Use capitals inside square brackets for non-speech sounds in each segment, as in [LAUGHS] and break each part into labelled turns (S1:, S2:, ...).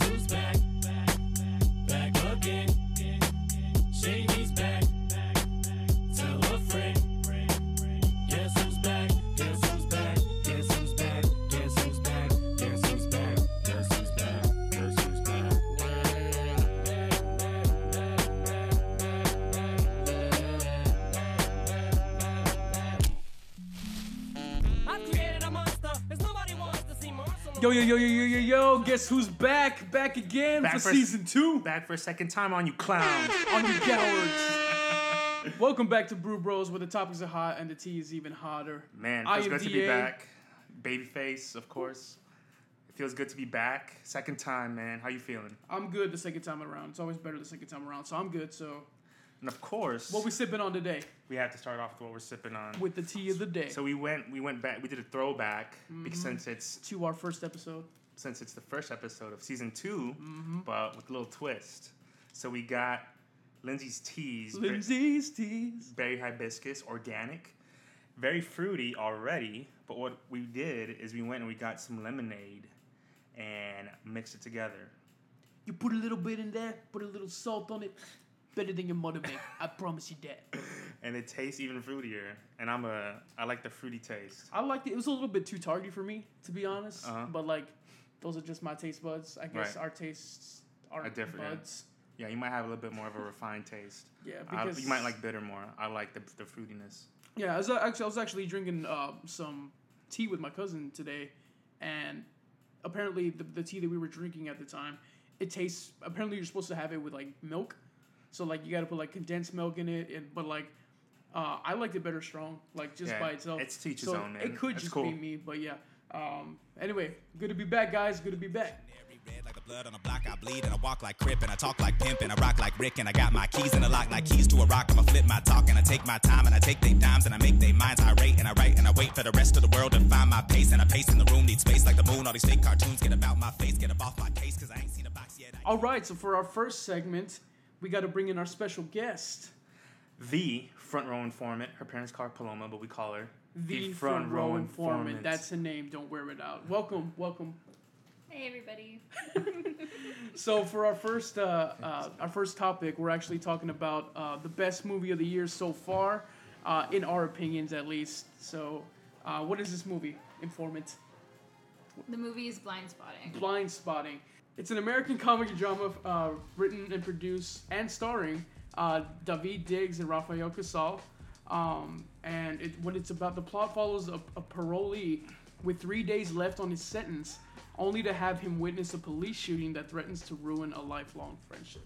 S1: Guess who's back?
S2: Yo, yo, yo, yo, yo, yo, yo, guess who's back? Back again
S3: Back
S2: for
S3: for-
S2: season two
S3: Back for a second time on you clowns.
S2: on you cowards. [LAUGHS] Welcome back to Brew Bros, where the topics are hot and the tea is even hotter.
S3: Man, feels
S2: am
S3: good to be back. Babyface, of course. It feels good to be back. Second time, man. How you feeling?
S2: I'm good the second time around. It's always better the second time around, so I'm good. So,
S3: And of course,
S2: what we sipping on today
S3: we have to start off with what we're sipping on.
S2: with the tea of the day
S3: so we went, we went back. We did a throwback
S2: Mm-hmm.
S3: because since it's
S2: to our first episode.
S3: since it's the first episode of season 2
S2: Mm-hmm.
S3: but with a little twist. So we got Lindsay's teas,
S2: Lindsay's teas.
S3: berry hibiscus, organic, very fruity already. But what we did is we went and we got some lemonade and mixed it together.
S2: You put a little bit in there, put a little salt on it. Better than your mother make. I promise you that.
S3: and it tastes even fruitier. And I'm a I like the fruity taste.
S2: I liked it. It was a little bit too tarty for me, to be honest.
S3: Uh-huh.
S2: But like, those are just my taste buds. I guess
S3: Right.
S2: our tastes are
S3: Are different, yeah.
S2: buds.
S3: Yeah, you might have a little bit more of a refined taste. [LAUGHS]
S2: Yeah,
S3: I-
S2: because
S3: you might like bitter more. I like the the fruitiness.
S2: Yeah, I was actually I was actually drinking uh, some tea with my cousin today, and apparently the, the tea that we were drinking at the time, it tastes. Apparently, you're supposed to have it with like milk, so like you got to put like condensed milk in it, and but like. Uh, I liked it better strong, like just
S3: Yeah,
S2: by itself.
S3: it's to each his
S2: so
S3: own, man.
S2: It could
S3: That's
S2: just
S3: cool.
S2: be me, but yeah. Um, anyway, good to be back, guys. Good to be back.
S4: Red like the blood on a block, I bleed and I walk like Crip and I talk like Pimp and I rock like Rick and I got my keys in a lock like keys to a rock. I'ma flip my talk and I take my time and I take they dimes and I make they minds irate and I write and I wait for the rest of the world to find my pace and I pace in the room, need space like the moon. All these fake cartoons get about my face, get up off my case cause I ain't seen a box yet.
S2: All right, so for our first segment, we got to bring in our special guest,
S3: The front row informant. Her parents call her Paloma, but we call her
S2: the, front, row informant. That's the name. Don't wear it out. Welcome, welcome.
S5: Hey everybody. [LAUGHS]
S2: So for our first uh, uh, our first topic, we're actually talking about uh, the best movie of the year so far, uh, in our opinions at least. So, uh, what is this movie? Informant.
S5: The movie is Blindspotting.
S2: Blind Spotting. It's an American comedy drama uh, written and produced and starring uh, Daveed Diggs and Rafael Casal. Um, and it, what it's about, the plot follows a, a parolee with three days left on his sentence, only to have him witness a police shooting that threatens to ruin a lifelong friendship.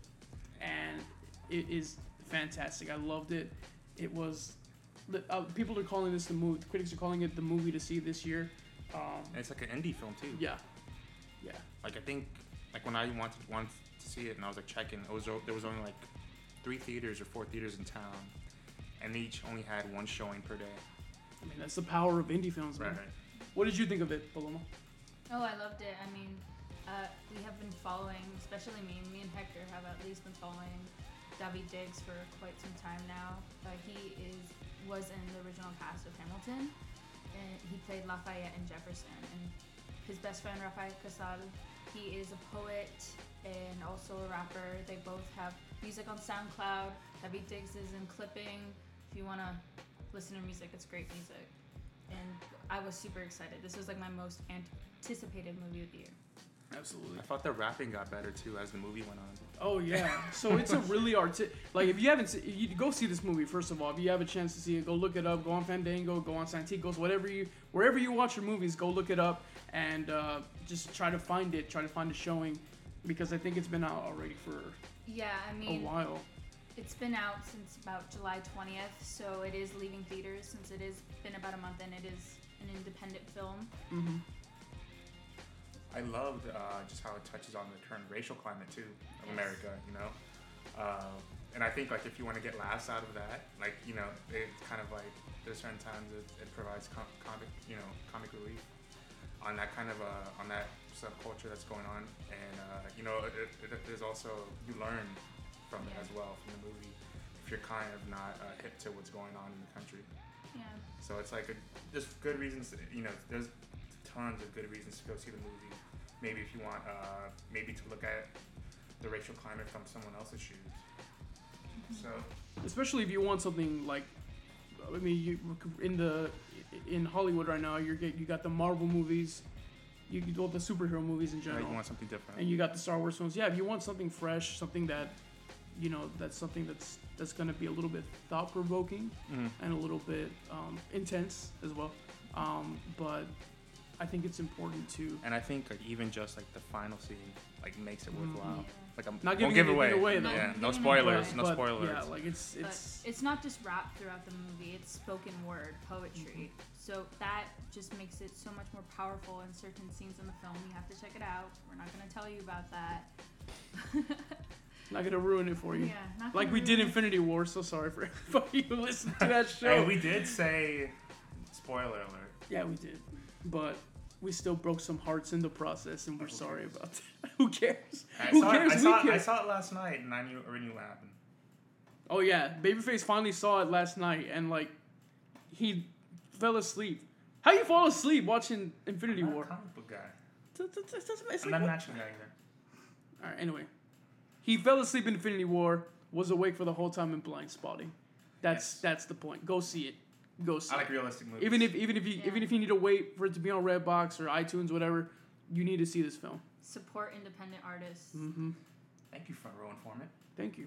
S2: And it is fantastic. I loved it. It was. Uh, people are calling this the movie. Critics are calling it the movie to see this year. Um,
S3: And it's like an indie film too.
S2: yeah, yeah.
S3: Like I think, like when I wanted wanted to see it, and I was like checking, it was there was only like three theaters or four theaters in town, and each only had one showing per day.
S2: I mean, that's the power of indie films, man.
S3: Right. right.
S2: What did you think of it, Paloma?
S5: Oh, I loved it. I mean, uh, we have been following, especially me. Me and Hector have at least been following Daveed Diggs for quite some time now. Uh, he is was in the original cast of Hamilton, and he played Lafayette and Jefferson. And his best friend Rafael Casal, he is a poet and also a rapper. They both have music on SoundCloud. Daveed Diggs is in clipping. If you want to listen to music, it's great music. And I was super excited. This was like my most anticipated movie of the year.
S2: Absolutely.
S3: I thought the rapping got better too as the movie went on.
S2: Oh yeah. So it's a really arti- like if you haven't se- you go see this movie first of all. If you have a chance to see it, go look it up. Go on Fandango, go on Santikos, whatever you wherever you watch your movies, go look it up and uh, just try to find it. Try to find a showing because I think it's been out already for
S5: Yeah, I
S2: a
S5: mean, a
S2: while.
S5: it's been out since about July 20th, so it is leaving theaters since it has been about a month and it is an independent film.
S3: I loved uh, just how it touches on the current racial climate too of America, you know. Uh, and I think like if you want to get laughs out of that, like you know, it's kind of like there's certain times it, it provides com- comic, you know, comic relief on that kind of uh, on that subculture that's going on, and uh, you know, it, it, it, there's also you learn from it as well from the movie if you're kind of not uh, hip to what's going on in the country.
S5: Yeah.
S3: So it's like a, there's good reasons, you know, there's tons of good reasons to go see the movie. Maybe if you want, uh, maybe to look at the racial climate from someone else's shoes. So
S2: especially if you want something like I mean you in the in Hollywood right now you're get you got the Marvel movies you well, the superhero movies in general
S3: you want something different.
S2: and you got the Star Wars films yeah if you want something fresh something that you know that's something that's that's going to be a little bit thought provoking
S3: Mhm.
S2: and a little bit um, intense as well um, but I think it's important to
S3: And I think like even just like the final scene like makes it worthwhile.
S5: Yeah.
S3: Like I'm
S2: Mm-hmm. Not
S3: won't
S2: giving
S3: give
S2: anything
S3: away.
S2: away, though.
S3: Yeah, no spoilers.
S5: anything
S3: No
S2: but,
S3: spoilers.
S2: yeah like it's
S5: But
S2: it's
S5: it's not just rap throughout the movie, it's spoken word, poetry. So that just makes it so much more powerful in certain scenes in the film. You have to check it out. We're not going to tell you about that. [LAUGHS]
S2: not going to ruin it for you
S5: Yeah, not
S2: like
S5: gonna
S2: we did
S5: ruin-
S2: Infinity War so sorry for [LAUGHS] everybody who listened to that show
S3: And we did say spoiler alert.
S2: Yeah, we did. But we still broke some hearts in the process, and we're sorry about that. [LAUGHS] Who cares?
S3: I
S2: Who
S3: saw,
S2: cares?
S3: It, I, saw,
S2: care.
S3: I saw it last night and I knew already knew what happened.
S2: Oh yeah, Babyface finally saw it last night, and like, he fell asleep. How you fall asleep watching Infinity
S3: I'm not a
S2: War?
S3: comic book guy.
S2: It's-
S3: I'm not an
S2: what-
S3: action guy either.
S2: All right. Anyway, he fell asleep in Infinity War. Was awake for the whole time in blind spotting. That's
S3: Yes.
S2: that's the point. Go see it. Go see
S3: I like
S2: it.
S3: realistic movies.
S2: Even if even if you
S5: Yeah.
S2: even if you need to wait for it to be on Redbox or iTunes, whatever, you need to see this film.
S5: Support independent artists.
S2: Mm-hmm.
S3: Thank you, front row informant.
S2: Thank you.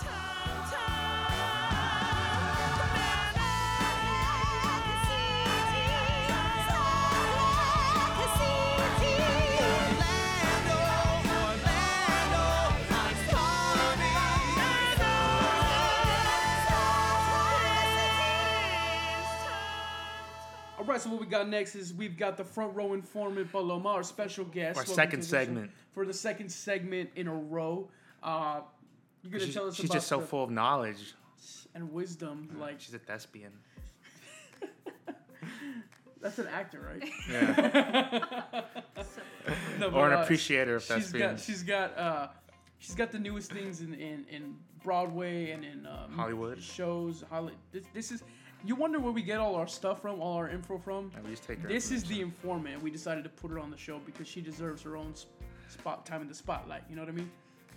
S2: All right, so what we got next is we've got the front row informant Paloma, our special guest.
S3: Our second
S2: to
S3: segment.
S2: For the second segment in a row, uh, you're gonna
S3: She's,
S2: tell us
S3: she's just so full of knowledge.
S2: and wisdom. Like
S3: She's a thespian. [LAUGHS]
S2: that's an actor, right?
S3: Yeah. [LAUGHS]
S2: No,
S3: or an
S2: uh,
S3: appreciator of
S2: She's got she's got uh, she's got the newest things in in, in Broadway and in um,
S3: Hollywood.
S2: shows. Holly, this, this is. You wonder where we get all our stuff from, all our info from.
S3: And we just take her
S2: This is the informant. We decided to put her on the show because she deserves her own spot time in the spotlight. You know what I mean?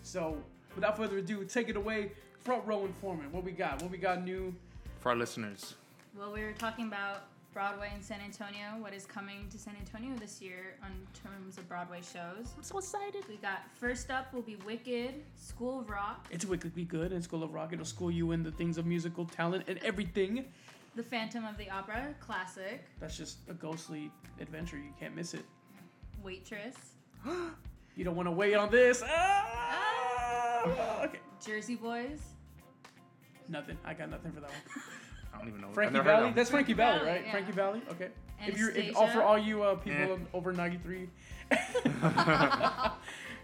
S2: So, without further ado, take it away, front row informant. What we got? What we got new?
S3: for our listeners.
S5: well, we were talking about Broadway in San Antonio, what is coming to San Antonio this year on terms of Broadway shows.
S2: I'm so excited.
S5: We got first up will be Wicked, School of Rock,
S2: It's wickedly good, and School of Rock. It'll school you in the things of musical talent and everything.
S5: The Phantom of the Opera, classic,
S2: That's just a ghostly adventure. You can't miss it.
S5: Waitress, [GASPS]
S2: You don't want to wait on this. Ah! Okay.
S5: Jersey Boys,
S2: Nothing. I got nothing for that one.
S3: I don't even know.
S2: Frankie
S3: never
S2: Valli.
S3: of
S2: That's Frankie Valli,
S5: Valli,
S2: right?
S5: yeah.
S2: Frankie Valli. Okay. If you're if,
S5: Anastasia.
S2: all for all you uh, people
S3: Eh.
S2: over 93, [LAUGHS]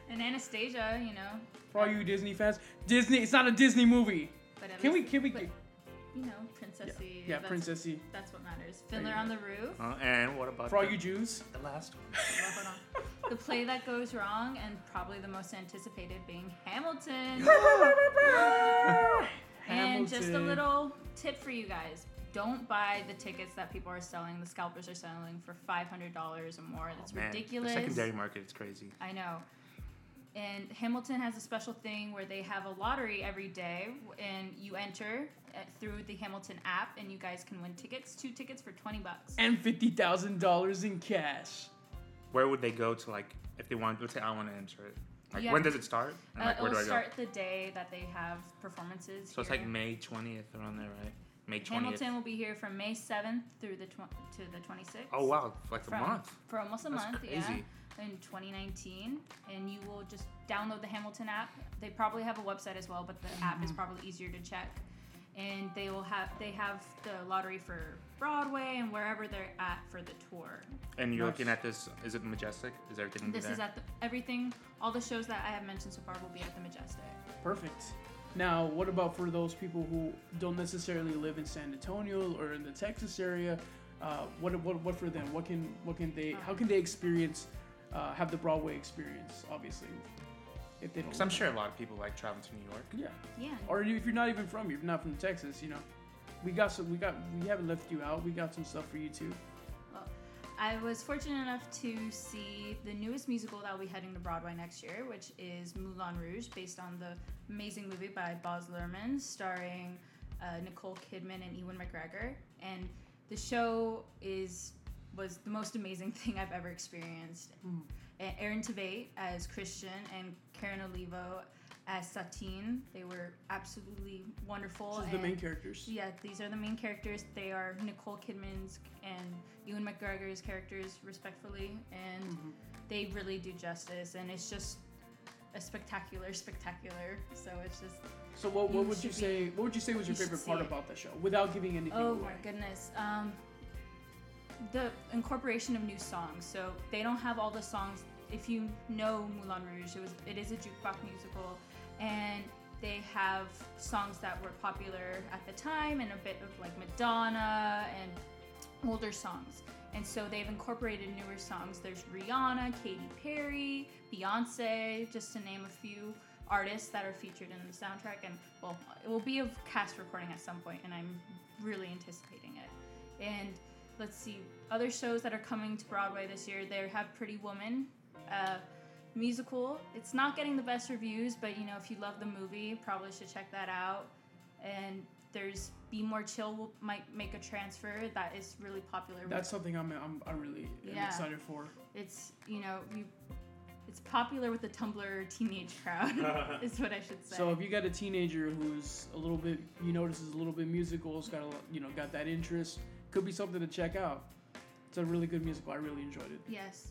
S5: and Anastasia, you know.
S2: for all you Disney fans, Disney. It's not a Disney movie.
S5: But at
S2: Can we? Can we?
S5: but, you know, princessy.
S2: Yeah,
S5: that's,
S2: princessy.
S5: That's what matters.
S2: There
S5: Fiddler on the Roof.
S3: Uh, and what about
S2: For all
S3: the,
S2: you Jews.
S3: the last one?
S5: Well, hold on. The play that goes wrong, and probably the most anticipated being Hamilton. [LAUGHS] [LAUGHS] And just a little tip for you guys. Don't buy the tickets that people are selling, the scalpers are selling for $500 or more. That's
S3: Man,
S5: ridiculous.
S3: The secondary market it's crazy.
S5: I know. And Hamilton has a special thing where they have a lottery every day, and you enter uh, through the Hamilton app, and you guys can win tickets, two tickets for 20 bucks.
S2: And fifty thousand dollars in cash.
S3: Where would they go to like if they want? Let's say I want to enter it. Like
S5: Yeah.
S3: when does it start? And
S5: Uh,
S3: where
S5: it'll
S3: do I go?
S5: start the day that they have performances.
S3: So it's like May twentieth around there, right? May twentieth.
S5: Hamilton will be here from May 7th through the tw- to the 26th.
S3: Oh wow, like a
S5: from,
S3: month.
S5: For almost a
S3: That's
S5: month,
S3: crazy.
S5: yeah. In 2019, and you will just download the Hamilton app. They probably have a website as well, but the app
S3: Mm-hmm.
S5: is probably easier to check. And they will have they have the lottery for Broadway and wherever they're at for the tour.
S3: And you're looking at this. Is it majestic? Is everything gonna
S5: This
S3: there?
S5: is at the everything. All the shows that I have mentioned so far will be at the Majestic.
S2: Perfect. Now, what about for those people who don't necessarily live in San Antonio or in the Texas area? Uh, what, what what for them? What can what can they? How can they experience? Uh, have the Broadway experience? Obviously, if they don't.
S3: Because I'm sure a lot of people like traveling to New York.
S2: Yeah.
S5: Yeah.
S2: Or if you're not even from, you're not from Texas, you know, we got some. We got. We haven't left you out. We got some stuff for you too.
S5: I was fortunate enough to see the newest musical that will be heading to Broadway next year, which is Moulin Rouge, based on the amazing movie by Baz Luhrmann, starring uh, Nicole Kidman and Ewan McGregor. And the show is was the most amazing [LAUGHS] thing I've ever experienced. And Aaron Tveit as Christian and Karen Olivo as Satine. They were absolutely wonderful.
S2: This is the main characters.
S5: yeah, these are the main characters. They are Nicole Kidman's and Ewan McGregor's characters, respectfully, and
S2: Mm-hmm.
S5: they really do justice. And it's just a spectacular, [LAUGHS] spectacular. So it's just,
S2: So what, what would you
S5: should
S2: say? What would you say was your
S5: you
S2: favorite part about the show, without giving anything
S5: oh
S2: away?
S5: my goodness, um, the incorporation of new songs. So they don't have all the songs. If you know Moulin Rouge, it was it is a jukebox musical, and they have songs that were popular at the time and a bit of like Madonna and older songs. And so they've incorporated newer songs. There's Rihanna, Katy Perry, Beyonce, just to name a few artists that are featured in the soundtrack. And well, it will be a cast recording at some point, and I'm really anticipating it. And let's see, other shows that are coming to Broadway this year. They have Pretty Woman, uh, musical. It's not getting the best reviews, but you know, if you love the movie, probably should check that out. And there's Be More Chill might make a transfer that is really popular. with-
S2: That's something I'm I'm, I'm really
S5: Yeah.
S2: excited for.
S5: it's you know you, it's popular with the Tumblr teenage crowd. [LAUGHS] is what I should say.
S2: So if you got a teenager who's a little bit, you notice is a little bit musical, has got a, you know, got that interest, could be something to check out. It's a really good musical. I really enjoyed it.
S5: yes,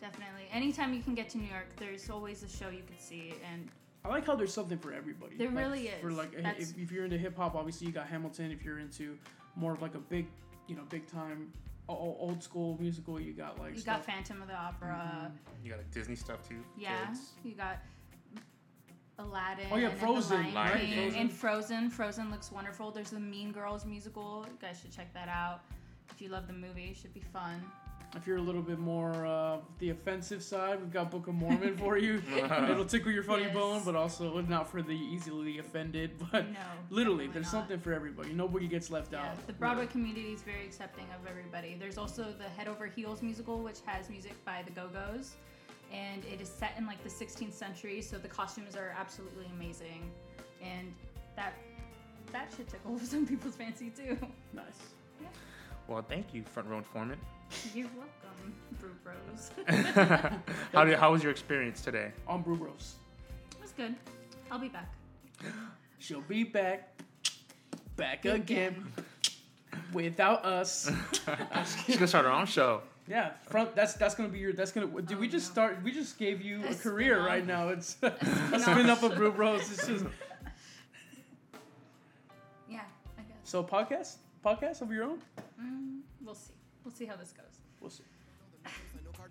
S5: definitely. Anytime you can get to New York, there's always a show you can see, and
S2: I like how there's something for everybody.
S5: There
S2: Like,
S5: really
S2: For like, if, if you're into hip hop, obviously you got Hamilton. If you're into more of like a big, you know, big time, o- o- old school musical, you got like
S5: you
S2: stuff.
S5: got Phantom of the Opera. Mm-hmm.
S3: You got like Disney stuff too.
S5: Yeah,
S3: Kids.
S5: you got Aladdin.
S2: Oh, yeah,
S5: and
S2: Frozen,
S5: The Lion
S3: right?
S5: King,
S2: Frozen.
S5: And Frozen. Frozen looks wonderful. There's the Mean Girls musical. You guys should check that out. If you love the movie, it should be fun.
S2: If you're a little bit more uh, the offensive side, we've got Book of Mormon for you. [LAUGHS] It'll tickle your funny
S5: Yes.
S2: bone, but also not for the easily offended. [LAUGHS] But
S5: No,
S2: literally, there's
S5: not.
S2: something for everybody. Nobody gets left
S5: Yeah,
S2: out.
S5: the Broadway community is very accepting of everybody. There's also the Head Over Heels musical, which has music by the Go Go's, and it is set in like the 16th century, so the costumes are absolutely amazing, and that that should tickle [LAUGHS] some people's fancy too.
S2: Nice. Yeah.
S3: Well, thank you, front row informant.
S5: You're welcome, Brew Bros. [LAUGHS] [LAUGHS]
S3: how did how was your experience today?
S2: On Brew Bros.
S5: it was good. I'll be back.
S2: She'll be back, back again, without us.
S3: She's gonna start her own show.
S2: Yeah, front. That's that's gonna be your. That's gonna. Did we
S5: Oh,
S2: just
S5: no.
S2: start? We just gave you a,
S5: A
S2: career
S5: spin-off.
S2: right now. It's [LAUGHS] a
S5: spin-off.
S2: up of Brew Bros. It's just
S5: Yeah, I guess.
S2: so podcast, podcast of your own.
S5: Mm, we'll see. We'll see how this goes.
S2: We'll see. [LAUGHS]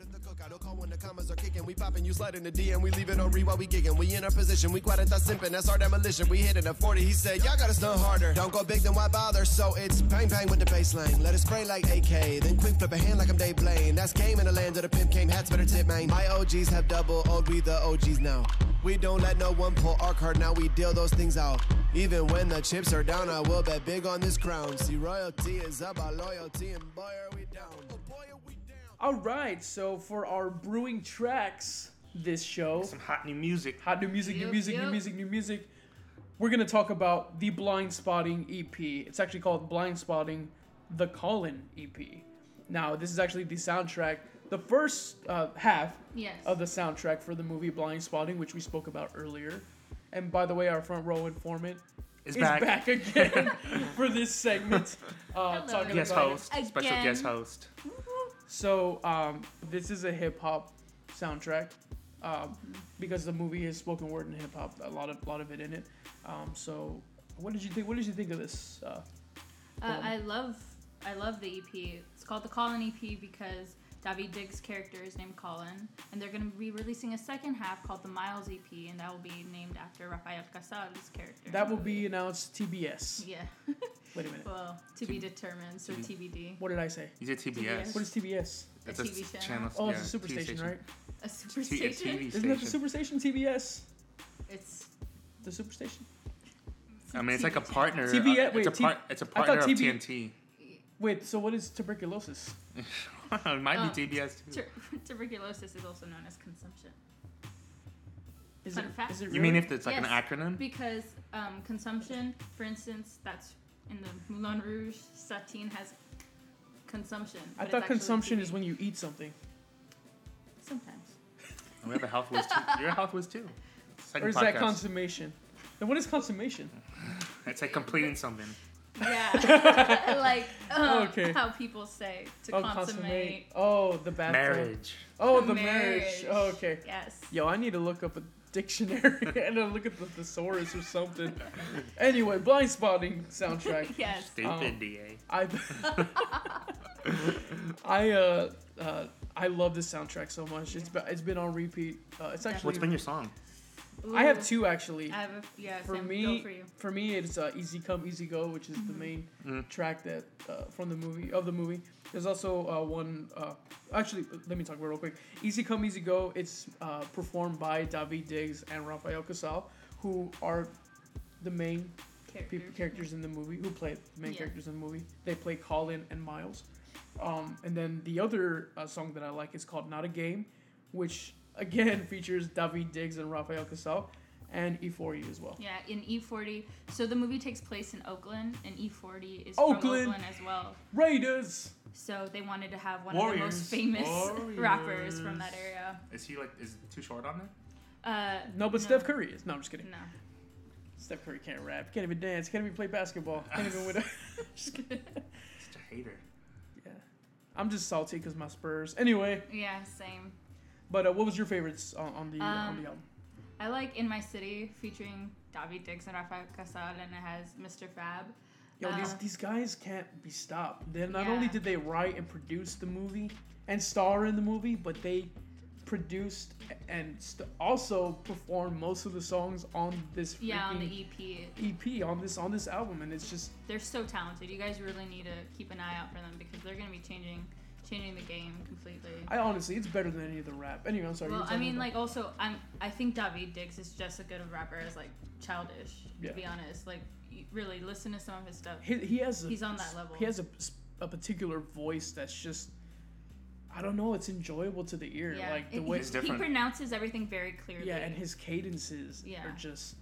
S6: The call when the commas are kicking. We popping, you slide in the DM, we leave on re while we gigging. We in our position, we quite at the simping, that's our demolition. We hit it at 40, he said, Y'all gotta stunt harder. Don't go big, then why bother? So it's bang bang with the baseline. Let it spray like AK, then quick flip a hand like I'm Dave Blaine. That's game in the land of the pimp came, hats better tip, man. My OGs have double O'd, we the OGs now. We don't let no one pull our card, now we deal those things out. Even when the chips are down, I will bet big on this crown. See, royalty is up, our loyalty, and boy, are we down. Oh, boy, are we down.
S2: All right. So for our brewing tracks this show,
S3: Some hot new music.
S2: hot new music, new
S5: Yep,
S2: music, new music, new music. We're gonna talk about the Blindspotting EP. It's actually called Blindspotting, the Colin EP. Now this is actually the soundtrack, the first uh, half
S5: Yes.
S2: of the soundtrack for the movie Blindspotting, which we spoke about earlier. And by the way, our front row informant
S3: Is
S2: is
S3: back.
S2: back, again [LAUGHS] for this segment. Uh,
S5: Hello.
S2: talking
S3: Guest
S2: about
S3: host, special
S5: Again.
S3: guest host.
S2: So um, this is a hip hop soundtrack um, because the movie is spoken word and hip hop. A lot of lot of it in it. Um, so what did you think? What did you think of this? Uh,
S5: Uh, I love I love the EP. It's called the Colin EP because Daveed Diggs' character is named Colin, and they're going to be releasing a second half called the Miles EP, and that will be named after Rafael Casal's character.
S2: that will be announced TBS.
S5: yeah.
S2: Wait a minute.
S5: well, to be determined, so TBD.
S2: What did I say?
S3: You did TBS.
S5: TBS.
S2: What is TBS?
S5: A
S3: It's
S5: TV channel.
S2: Oh,
S3: yeah,
S2: it's a superstation,
S3: station.
S2: right?
S5: A superstation.
S3: TV
S2: Isn't that the superstation TBS?
S5: It's
S2: The superstation.
S3: I mean, it's like a partner.
S2: TBS
S3: uh,
S2: wait,
S3: it's a
S2: T-
S3: part. It's a
S2: I thought
S3: partner of
S2: TB
S3: TNT.
S2: Wait, so what is tuberculosis? [LAUGHS]
S3: it might
S5: Oh.
S3: be TBS too.
S5: Tur- [LAUGHS] tuberculosis is also known as consumption
S2: Is
S5: Fun
S2: it,
S5: fact.
S2: is it
S3: You mean if it's like
S5: Yes.
S3: an acronym?
S5: because um, consumption, for instance, that's in the Moulin Rouge. Satine has consumption.
S2: I thought consumption
S5: TB.
S2: is when you eat something.
S5: sometimes.
S3: We have a health [LAUGHS] whiz too. You're a health whiz too. Second
S2: Or is that consummation? Then what is consummation?
S3: It's like completing something.
S5: Yeah, [LAUGHS] like um,
S2: Okay.
S5: how people say to
S2: oh,
S5: consummate.
S2: Oh, the bathtub.
S3: Marriage.
S2: Oh,
S5: The
S2: the marriage.
S5: marriage.
S2: Oh, okay.
S5: Yes.
S2: Yo, I need to look up a dictionary [LAUGHS] and then look at the thesaurus or something. anyway, blind spotting soundtrack. [LAUGHS]
S5: Yes.
S3: Stupid
S2: Um,
S3: DA.
S2: I I uh, uh I love this soundtrack so much. It's been, it's been on repeat. Uh, it's actually
S3: What's been your song?
S2: I have two actually.
S5: I have a, yeah.
S2: for
S5: Sam,
S2: me,
S5: go for you.
S2: for me, it's uh, "Easy Come, Easy Go," which is the main
S3: Mhm.
S2: track that uh, from the movie of the movie. There's also uh, one. Uh, actually, let me talk about it real quick. "Easy Come, Easy Go." It's uh, performed by Daveed Diggs and Rafael Casal, who are the main
S5: Character.
S2: peop characters in the movie. Who play the main
S5: Yeah.
S2: characters in the movie? They play Colin and Miles. Um, and then the other uh, song that I like is called "Not a Game," which again features Daveed Diggs and Rafael Casal, and E40 as well.
S5: Yeah, in E40. So the movie takes place in Oakland, and E40 is from
S2: Oakland.
S5: Oakland as well.
S2: Raiders.
S5: So they wanted to have one of the most famous rappers from that area.
S3: Is he like is too short on there?
S5: Uh,
S2: No, but Steph Curry is. No, I'm just kidding.
S5: No.
S2: Steph Curry can't rap, can't even dance, can't even play basketball, can't even win. A- [LAUGHS] just kidding.
S3: Such a hater.
S2: Yeah, I'm just salty because my Spurs. Anyway,
S5: Yeah, same.
S2: But uh, what was your favorites on, on the uh, on
S5: Um,
S2: the album?
S5: I like In My City featuring Daveed Diggs and Rafael Casal, and it has Mr. Fab.
S2: Yo, these
S5: uh,
S2: these guys can't be stopped. They not only did they write and produce the movie and star in the movie, but they produced and st- also performed most of the songs on this
S5: Yeah, on the EP.
S2: EP on this on this album, and it's just
S5: They're so talented. You guys really need to keep an eye out for them because they're gonna be changing changing the game completely.
S2: I honestly, it's better than any of the rap. Anyway, I'm sorry. you
S5: Well, I mean,
S2: about-
S5: like also, I'm I think Daveed Diggs is just as good of a rapper as like Childish.
S2: Yeah.
S5: To be honest, like really listen to some of his stuff.
S2: he, he has a,
S5: He's on that level.
S2: He has a, a particular voice that's just I don't know, it's enjoyable to the ear.
S5: Yeah,
S2: like the
S5: it-
S2: way
S5: he, he pronounces everything very clearly.
S2: Yeah, and his cadences
S5: Yeah.
S2: are just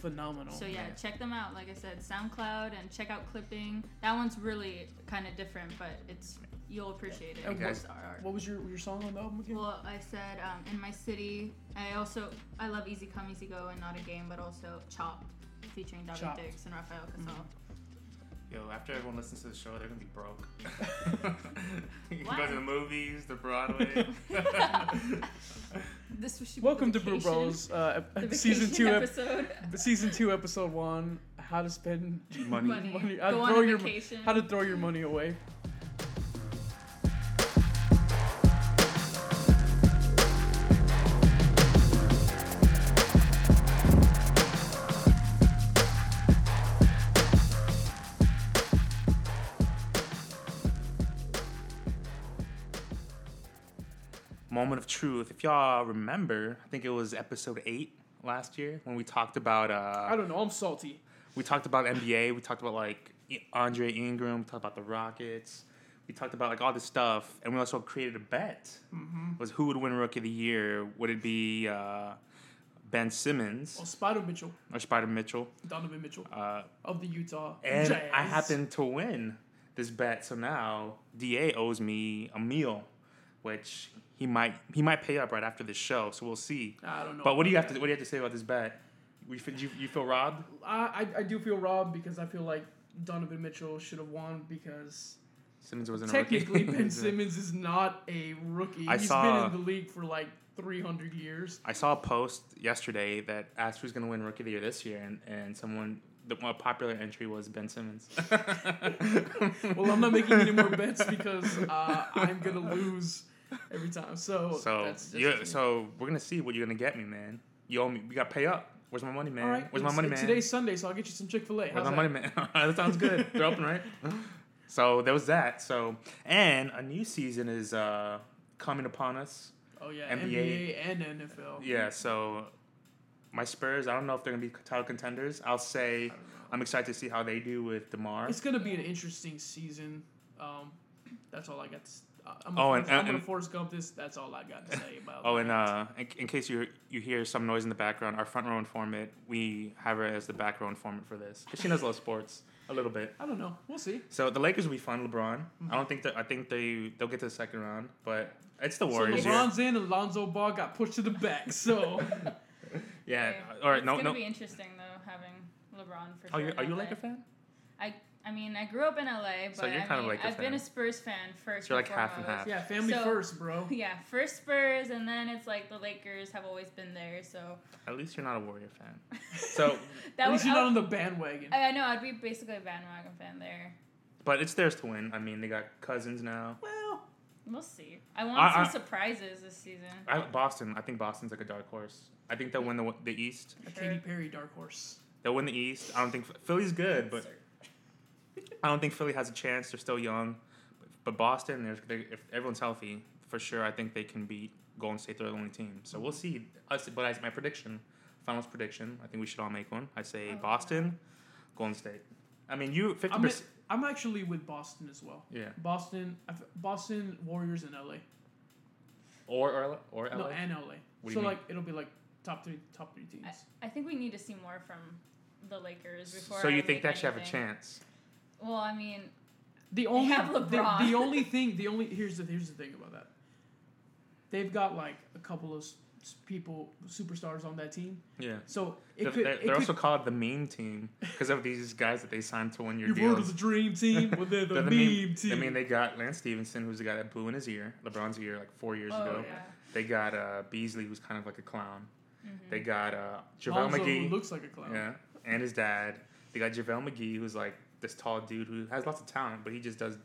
S2: phenomenal.
S5: So yeah,
S3: Yeah.
S5: check them out. Like I said, SoundCloud and check out Clipping. That one's really kind of different, but it's you'll appreciate it.
S2: And
S5: It's
S3: what-
S5: our art.
S2: What was your your song on the album again?
S5: Well, I said um, in my city. I also I love Easy Come Easy Go and Not a Game, but also Chopped, featuring Daveed
S2: Chopped.
S5: Diggs and Rafael Casal.
S3: Yo, after everyone listens to the show, they're gonna be broke. [LAUGHS] you can
S5: What?
S3: go to the movies, the Broadway. [LAUGHS] [LAUGHS]
S5: This was
S2: Welcome to Brew
S5: vacation-
S2: Bros, uh, season
S5: vacation
S2: two, ep-
S5: episode.
S2: season two, episode one. How to spend
S3: Money.
S5: Money.
S2: money.
S5: Go
S2: How to
S5: on
S2: throw
S5: a
S2: your
S5: vacation.
S2: how to throw your money away.
S3: Truth. If y'all remember, I think it was episode eight last year when we talked about
S2: I
S3: uh
S2: don't know. I'm salty.
S3: we talked about NBA, we talked about like Andre Ingram, we talked about the Rockets, we talked about like all this stuff, and we also created a bet.
S2: Mm-hmm.
S3: Was who would win Rookie of the Year? Would it be uh, Ben Simmons
S2: or Spida Mitchell,
S3: or Spida Mitchell?
S2: Donovan Mitchell
S3: Uh,
S2: of the Utah
S3: and
S2: Jazz.
S3: I happened to win this bet, so now Da owes me a meal, which he might he might pay up right after this show. So we'll see.
S2: I don't know.
S3: But what do you have to what do you have to say about this bet? You feel, you, you feel robbed?
S2: I, I do feel robbed because I feel like Donovan Mitchell should have won because
S3: Simmons wasn't
S2: technically
S3: a rookie. [LAUGHS]
S2: Ben Simmons is not a rookie.
S3: I
S2: He's
S3: saw-
S2: been in the league for like 300 years.
S3: I saw a post yesterday that asked who's going to win Rookie of the Year this year, and, and someone the more popular entry was Ben Simmons. [LAUGHS]
S2: Well, I'm not making any more bets because uh, I'm gonna lose every time. So
S3: so
S2: that's, just
S3: so we're gonna see what you're gonna get me, man. You owe me. We got to pay up. Where's my money, man?
S2: all right.
S3: Where's my money, man?
S2: Today's Sunday, so I'll get you some Chick Fil A.
S3: Where's my money, man? [LAUGHS] that sounds good. They're open, right? [LAUGHS] So there was that. So and a new season is uh, coming upon us.
S2: Oh yeah,
S3: NBA.
S2: NBA, and NFL.
S3: Yeah. So my Spurs. I don't know if they're gonna be title contenders. I'll say I'm excited to see how they do with Demar.
S2: It's gonna be an interesting season. Um, that's all I got. To, s- I'm
S3: Oh,
S2: gonna,
S3: and-
S2: I'm
S3: and-
S2: gonna Forrest Gump this. That's all I got to say about.
S3: Oh, and uh, in, in case you you hear some noise in the background, our front row informant, we have her as the back row informant for this because she knows a lot of sports a little bit.
S2: I don't know. We'll see.
S3: So the Lakers will be fun. LeBron. I don't think that. I think they they'll get to the second round, but it's the
S2: So
S3: Warriors. here.
S2: LeBron's in, and Lonzo Ball got pushed to the back. So [LAUGHS]
S3: Yeah.
S5: Okay.
S3: All right.
S5: It's
S3: No.
S5: gonna
S3: No.
S5: be interesting though having LeBron for
S3: Oh,
S5: sure.
S3: you are you a
S5: LA.
S3: Laker fan?
S5: I I mean I grew up in LA, but
S3: So you're
S5: I
S3: kind of
S5: mean,
S3: a Laker
S5: I've been a Spurs fan first.
S3: So you're like half and half.
S2: yeah, family
S5: So-
S2: first, bro. [LAUGHS]
S5: Yeah, first Spurs, and then it's like the Lakers have always been there. So
S3: At least you're not a Warrior fan. [LAUGHS] So,
S5: that
S2: At
S5: was
S2: least you're not on the bandwagon.
S5: I, I know I'd be basically a bandwagon fan there.
S3: but it's theirs to win. I mean, they got Cousins now.
S2: well,
S5: We'll see. I want
S3: I-
S5: some
S3: I-
S5: surprises this season.
S3: I, Boston. I think Boston's like a dark horse. I think they'll win the the East.
S2: a Katy Perry dark horse.
S3: They'll win the East. I don't think Philly's good, but I don't think Philly has a chance. They're still young. But Boston, there's, they, if everyone's healthy, for sure, I think they can beat Golden State. They're the only team. So we'll see. Us, but I, my prediction, finals prediction, I think we should all make one. I say
S5: Oh.
S3: Boston, Golden State. I mean, you fifty
S2: I'm,
S3: percent.
S2: I'm actually with Boston as well.
S3: Yeah.
S2: Boston, Boston Warriors in LA.
S3: Or or or LA.
S2: No, and LA.
S3: What do
S2: so
S3: you mean?
S2: like it'll be like top three, top three teams.
S5: I, I think we need to see more from the Lakers before.
S3: so
S5: I
S3: you think
S5: make
S3: they should have a chance?
S5: Well, I mean,
S2: The only
S5: have
S2: the,
S5: LeBron.
S2: the only [LAUGHS] thing the only here's the here's the thing about that. They've got like a couple of s- s- people superstars on that team,
S3: Yeah.
S2: so it
S3: They're,
S2: could.
S3: they're,
S2: it
S3: they're
S2: could
S3: also called the meme team because of these guys that they signed to one year
S2: you've heard
S3: deals.
S2: of the dream team? Well, they're [LAUGHS] the,
S3: They're
S2: meme, team.
S3: I mean, they got Lance Stephenson, who's the guy that blew in his ear, LeBron's ear, like four years
S5: oh
S3: ago.
S5: yeah.
S3: They got uh, Beasley, who's kind of like a clown.
S5: Mm-hmm.
S3: They got uh, JaVale
S2: Lonzo, who
S3: McGee,
S2: looks like a clown.
S3: yeah, and his dad. They got JaVale McGee, who's like this tall dude who has lots of talent, but he just does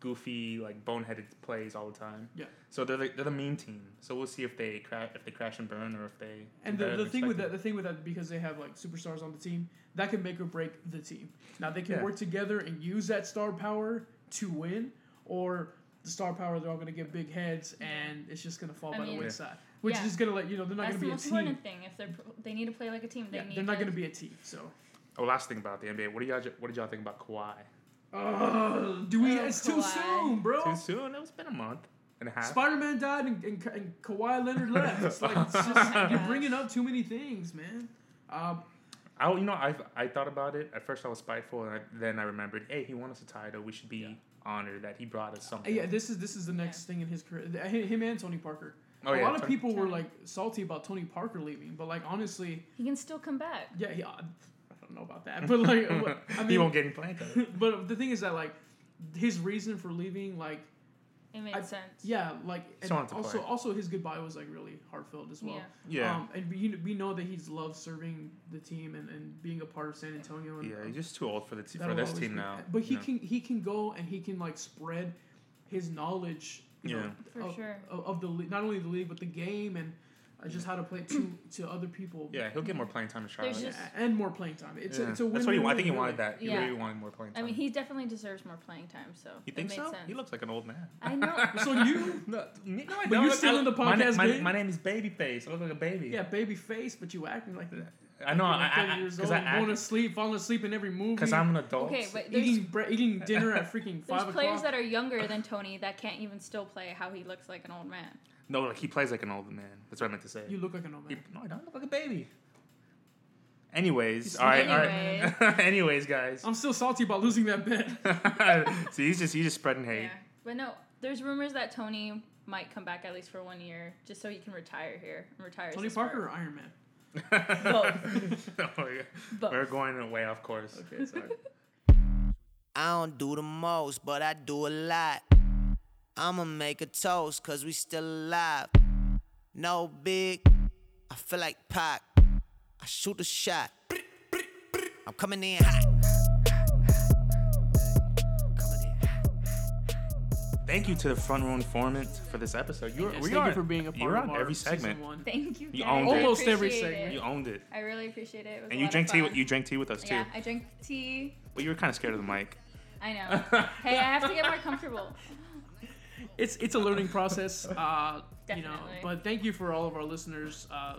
S3: goofy, like boneheaded plays all the time.
S2: Yeah.
S3: So they're the, they're the meme team. So we'll see if they crash, if they crash and burn, or if they.
S2: And the, the
S3: than
S2: thing with that, the thing with that, because they have like superstars on the team, that can make or break the team. Now they can
S3: Yeah.
S2: work together and use that star power to win, or the star power they're all going to get big heads and it's just going to fall
S5: I
S2: by
S5: mean-
S2: the wayside. Which
S5: Yeah.
S2: is just going to let you know they're not going to be a team.
S5: important thing. If they're they need to play like a team, they
S2: Yeah,
S5: need.
S2: they're not
S5: to,
S2: going to be a team. So,
S3: Oh, last thing about the NBA. What do y'all what did y'all think about Kawhi?
S2: uh, do we?
S5: Oh,
S2: it's too soon, bro.
S3: Too soon. It's been a month and a half.
S2: Spider Man died and, and, and Kawhi Leonard left. It's like it's just, [LAUGHS] you're bringing up too many things, man. Um,
S3: I, you know, I I thought about it. At first, I was spiteful, and I, then I remembered, hey, he won us a title. We should be
S2: Yeah.
S3: honored that he brought us something.
S2: yeah, this is this is the next thing in his career. Him and Tony Parker.
S3: Oh,
S2: a
S3: yeah,
S2: lot of
S3: Tony-
S2: people were like salty about Tony Parker leaving, but like honestly,
S5: He can still come back.
S2: yeah, he, I don't know about that, but like, what- I [LAUGHS]
S3: he won't get any playing time. [LAUGHS]
S2: but the thing is that like his reason for leaving, like,
S5: It made
S2: I-
S5: sense.
S2: yeah, like, and
S3: Still
S2: also
S3: play.
S2: also his goodbye was like really heartfelt as well.
S5: Yeah.
S3: Yeah,
S2: Um, and we, we know that he's loved serving the team and, and being a part of San Antonio. And,
S3: yeah, he's just too old for the te- for this team
S2: be-
S3: now.
S2: But he
S3: you know.
S2: can he can go and he can like spread his knowledge. You know,
S5: For
S2: of,
S5: sure.
S2: of, of the not only the league but the game and just how to play to [CLEARS THROAT] to other people.
S3: Yeah, he'll get more playing time in Charlotte.
S5: There's
S2: Yeah,
S5: just-
S2: and more playing time. It's
S3: Yeah.
S2: a, it's a win.
S3: That's what he.
S2: win,
S3: wa- I think he wanted
S2: really.
S3: that. He
S5: Yeah.
S3: really wanted more playing time.
S5: I
S3: time.
S5: mean, he definitely deserves more playing time. So
S3: you think
S5: made
S3: so?
S5: sense.
S3: He looks like an old man.
S5: I know. [LAUGHS]
S2: So you,
S3: No, me, no, I
S2: But you still in the
S3: my, na-
S2: podcast
S3: my,
S2: game?
S3: my name is Babyface. I look like a baby.
S2: yeah, baby face, but you acting like that.
S3: I know.
S2: You're
S3: I,
S2: like 30
S3: I,
S2: years
S3: because
S2: old,
S3: I,
S2: going to sleep, falling asleep in every movie.
S3: because I'm an adult.
S5: Okay, but there's
S2: eating bre- eating [LAUGHS] dinner at freaking
S5: there's
S2: five
S5: players
S2: o'clock.
S5: that are younger than Tony that can't even still play how he looks like an old man.
S3: no, like he plays like an old man. That's what I meant to say.
S2: you look like an old
S3: He-
S2: man.
S3: no, I don't look like a baby. Anyways,
S2: He's-
S3: all right, all right. [LAUGHS] Anyways, guys.
S2: I'm still salty about losing that bet. [LAUGHS]
S3: so he's just he's just spreading hate.
S5: Yeah, but no, there's rumors that Tony might come back at least for one year, just so he can retire here and retire. as
S2: Tony Parker
S5: Spur.
S2: or Iron Man?
S5: Both. [LAUGHS]
S3: Oh, yeah.
S5: Both.
S3: We're going way off course.
S2: Okay, sorry.
S7: I don't do the most, but I do a lot. I'ma make a toast, cause we still alive. No big, I feel like Pac. I shoot a shot. I'm coming in hot.
S3: Thank you to the front row informant for this episode. You were,
S2: Yes,
S3: we
S2: thank
S3: are,
S2: you for being a part
S3: You're
S2: of
S3: on
S2: our
S3: every segment.
S2: one.
S5: Thank you.
S3: You
S5: guys.
S3: owned
S5: I
S3: it.
S2: Almost every segment.
S5: it.
S3: You owned it,
S5: I really appreciate it. It was
S3: and
S5: a
S3: you
S5: lot
S3: drank
S5: of
S3: tea.
S5: fun.
S3: With, you drank tea with us too.
S5: Yeah, I drank tea.
S3: But you were kind of scared of the mic.
S5: I know. [LAUGHS] hey, I have to get more comfortable.
S2: It's it's a learning process. Uh, you know, but thank you for all of our listeners, uh,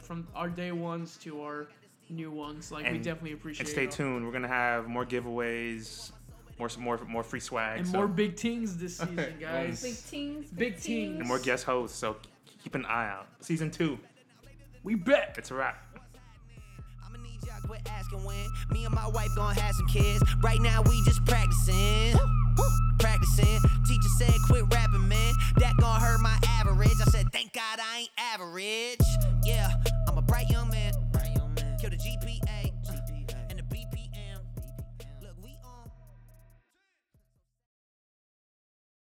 S2: from our day ones to our new ones. Like we definitely appreciate. It.
S3: And stay
S2: it.
S3: tuned. We're gonna have more giveaways more more more free swag.
S2: And
S3: so.
S2: more big tings this [LAUGHS] season, guys.
S5: big tings.
S2: Big, big tings.
S3: And more guest hosts. So keep an eye out. Season two.
S2: We bet.
S3: It's a wrap.
S7: Quit asking when me and my wife gonna have some kids. Right now we just practicing. Practicing. Teacher said quit rapping, man. That gonna hurt my average. I said, thank God I ain't average. Yeah.